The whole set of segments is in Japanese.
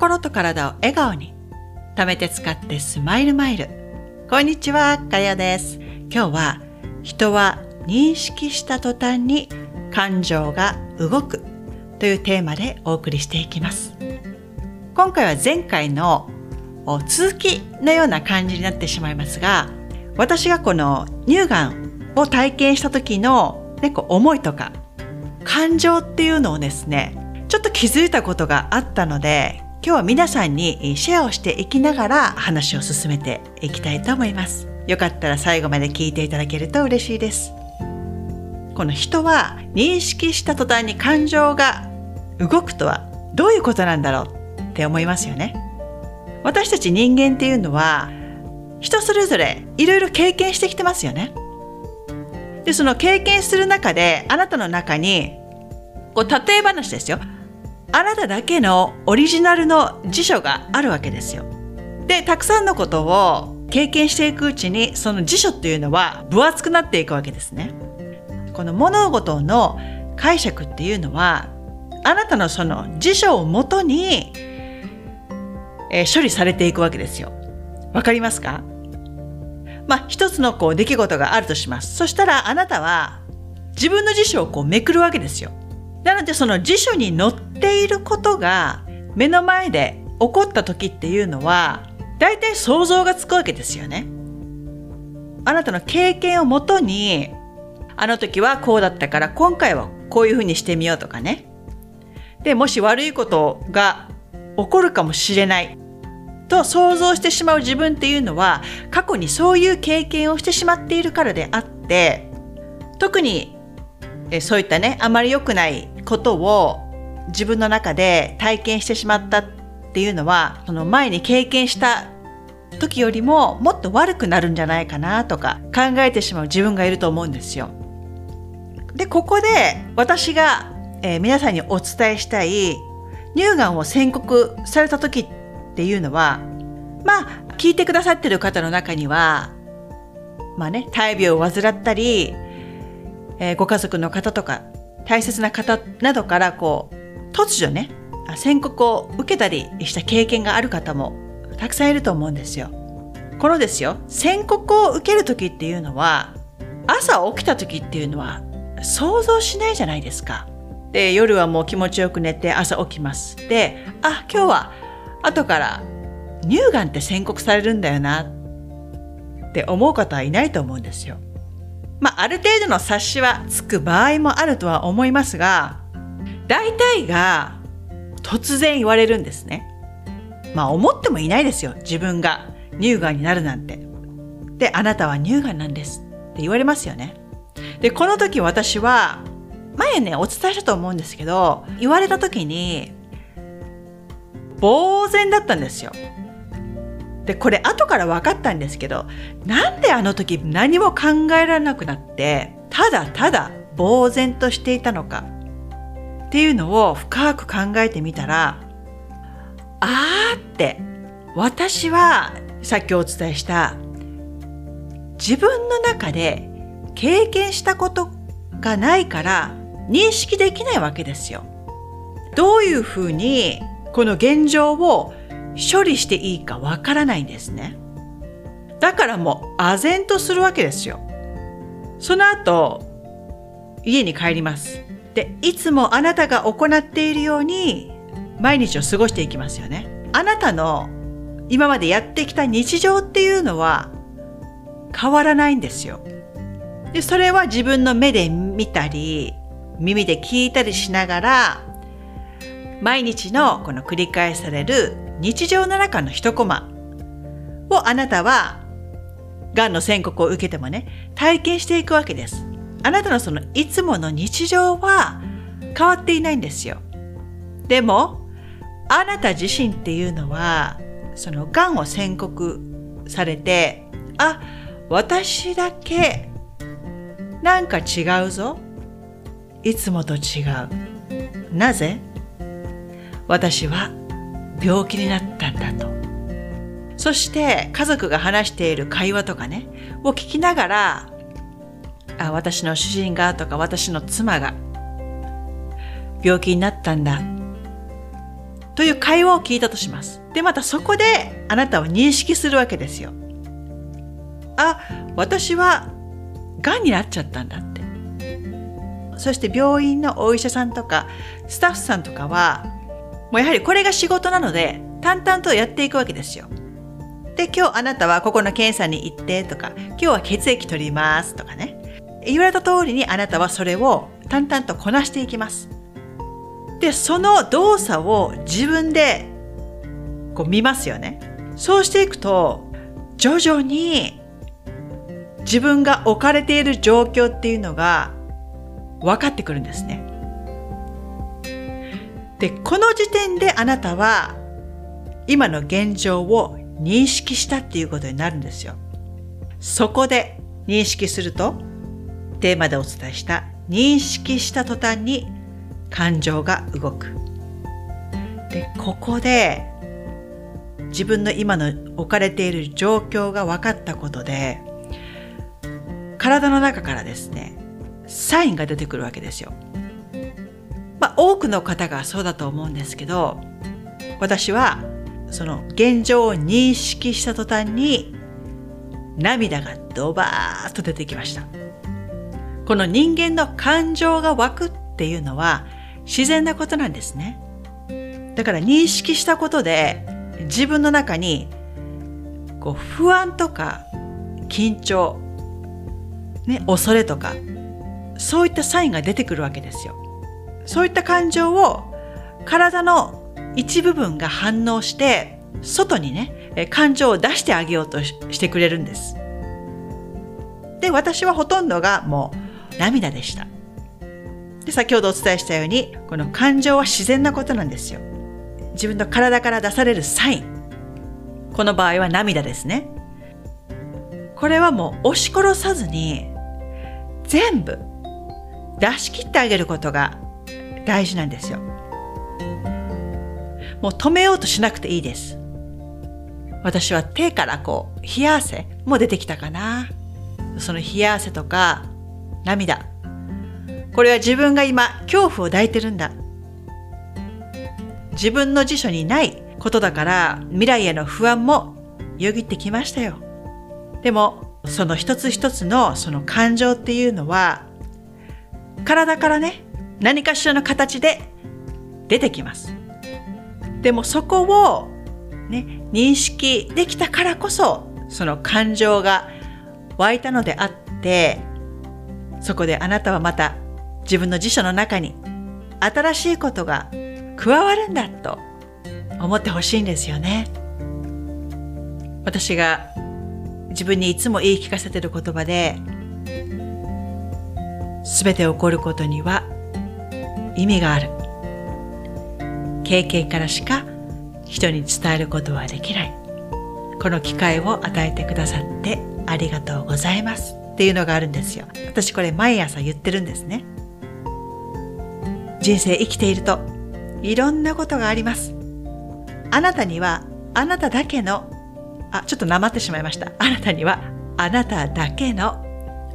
心と体を笑顔に。貯めて使ってスマイルマイル。こんにちはかやです。今日は人は認識した途端に感情が動く。というテーマでお送りしていきます。今回は前回の続きのような感じになってしまいますが私がこの乳がんを体験した時の、ね、こう思いとか感情っていうのをですねちょっと気づいたことがあったので今日は皆さんにシェアをしていきながら話を進めていきたいと思います。よかったら最後まで聞いていただけると嬉しいです。この人は認識した途端に感情が動くとはどういうことなんだろうって思いますよね。私たち人間っていうのは人それぞれいろいろ経験してきてますよね。で、その経験する中であなたの中にこう例え話ですよ。あなただけのオリジナルの辞書があるわけですよ。で、たくさんのことを経験していくうちに、その辞書っていうのは分厚くなっていくわけですね。この物事の解釈っていうのは、あなたのその辞書をもとに、えー、処理されていくわけですよ。わかりますか？まあ、一つのこう出来事があるとします。そしたらあなたは自分の辞書をこうめくるわけですよ。なのでその辞書に載っていることが目の前で起こった時っていうのは大体想像がつくわけですよね。あなたの経験をもとにあの時はこうだったから今回はこういうふうにしてみようとかね。で、もし悪いことが起こるかもしれないと想像してしまう自分っていうのは過去にそういう経験をしてしまっているからであって特にえそういったねあまり良くないことを自分の中で体験してしまったっていうのはその前に経験した時よりももっと悪くなるんじゃないかなとか考えてしまう自分がいると思うんですよ。でここで私が、えー、皆さんにお伝えしたい乳がんを宣告された時っていうのはまあ聞いてくださってる方の中にはまあね大病を患ったりえー、ご家族の方とか大切な方などからこう突如ね宣告を受けたりした経験がある方もたくさんいると思うんですよ。このですよ宣告を受ける時っていうのは朝起きた時っていうのは想像しないじゃないですか。で夜はもう気持ちよく寝て朝起きます。であ今日は後から乳がんって宣告されるんだよなって思う方はいないと思うんですよ。まあ、ある程度の察しはつく場合もあるとは思いますが、大体が突然言われるんですね。まあ、思ってもいないですよ。自分が乳がんになるなんて。で、あなたは乳がんなんですって言われますよね。で、この時私は、前ね、お伝えしたと思うんですけど、言われた時に、呆然だったんですよ。でこれ後から分かったんですけどなんであの時何も考えられなくなってただただ呆然としていたのかっていうのを深く考えてみたらあーって私はさっきお伝えした自分の中で経験したことがないから認識できないわけですよ。どういうふうにこの現状を処理していいかわからないんですね。だからもう唖然とするわけですよ。その後、家に帰ります。で、いつもあなたが行っているように毎日を過ごしていきますよね。あなたの今までやってきた日常っていうのは変わらないんですよ。で、それは自分の目で見たり、耳で聞いたりしながら、毎日のこの繰り返される日常の中の一コマをあなたは、がんの宣告を受けてもね、体験していくわけです。あなたのそのいつもの日常は変わっていないんですよ。でも、あなた自身っていうのは、そのがんを宣告されて、あ、私だけなんか違うぞ。いつもと違う。なぜ？私は病気になったんだと。そして家族が話している会話とかね、を聞きながら、あ、私の主人がとか私の妻が病気になったんだ。という会話を聞いたとします。で、またそこであなたを認識するわけですよ。あ、私は癌になっちゃったんだって。そして病院のお医者さんとかスタッフさんとかは、もうやはりこれが仕事なので、淡々とやっていくわけですよ。で、今日あなたはここの検査に行ってとか、今日は血液取りますとかね。言われた通りにあなたはそれを淡々とこなしていきます。で、その動作を自分でこう見ますよね。そうしていくと、徐々に自分が置かれている状況っていうのが分かってくるんですね。で、この時点であなたは今の現状を認識したっていうことになるんですよ。そこで認識すると、テーマでお伝えした認識した途端に感情が動く。で、ここで自分の今の置かれている状況が分かったことで、体の中からですね、サインが出てくるわけですよ。まあ、多くの方がそうだと思うんですけど、私はその現状を認識した途端に涙がドバーッと出てきました。この人間の感情が湧くっていうのは自然なことなんですね。だから認識したことで自分の中にこう不安とか緊張、ね、恐れとかそういったサインが出てくるわけですよ。そういった感情を体の一部分が反応して外にね感情を出してあげようとしてくれるんです。で私はほとんどがもう涙でした。で先ほどお伝えしたようにこの感情は自然なことなんですよ。自分の体から出されるサイン。この場合は涙ですね。これはもう押し殺さずに全部出し切ってあげることが大事なんですよ。もう止めようとしなくていいです。私は手からこう、冷や汗も出てきたかな。その冷や汗とか涙。これは自分が今恐怖を抱いてるんだ。自分の辞書にないことだから未来への不安もよぎってきましたよ。でもその一つ一つのその感情っていうのは体からね何かしらの形で出てきます。でもそこをね、認識できたからこそ、その感情が湧いたのであって、そこであなたはまた自分の辞書の中に新しいことが加わるんだと思ってほしいんですよね。私が自分にいつも言い聞かせてる言葉で、すべて起こることには意味がある。経験からしか人に伝えることはできない。この機会を与えてくださってありがとうございますっていうのがあるんですよ。私これ毎朝言ってるんですね。人生生きているといろんなことがあります。あなたにはあなただけの、あ、ちょっとなまってしまいました。あなたにはあなただけの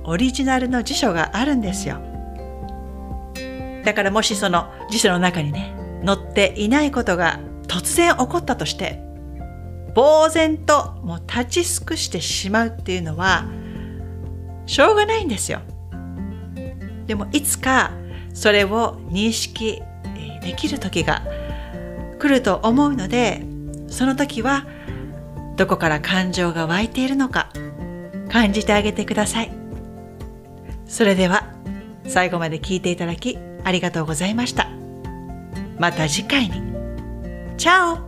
オリジナルの辞書があるんですよ。だからもしその辞書の中にね、載っていないことが突然起こったとして、呆然ともう立ち尽くしてしまうっていうのは、しょうがないんですよ。でもいつかそれを認識できる時が来ると思うので、その時はどこから感情が湧いているのか感じてあげてください。それでは最後まで聞いていただきありがとうございました。また次回に。チャオ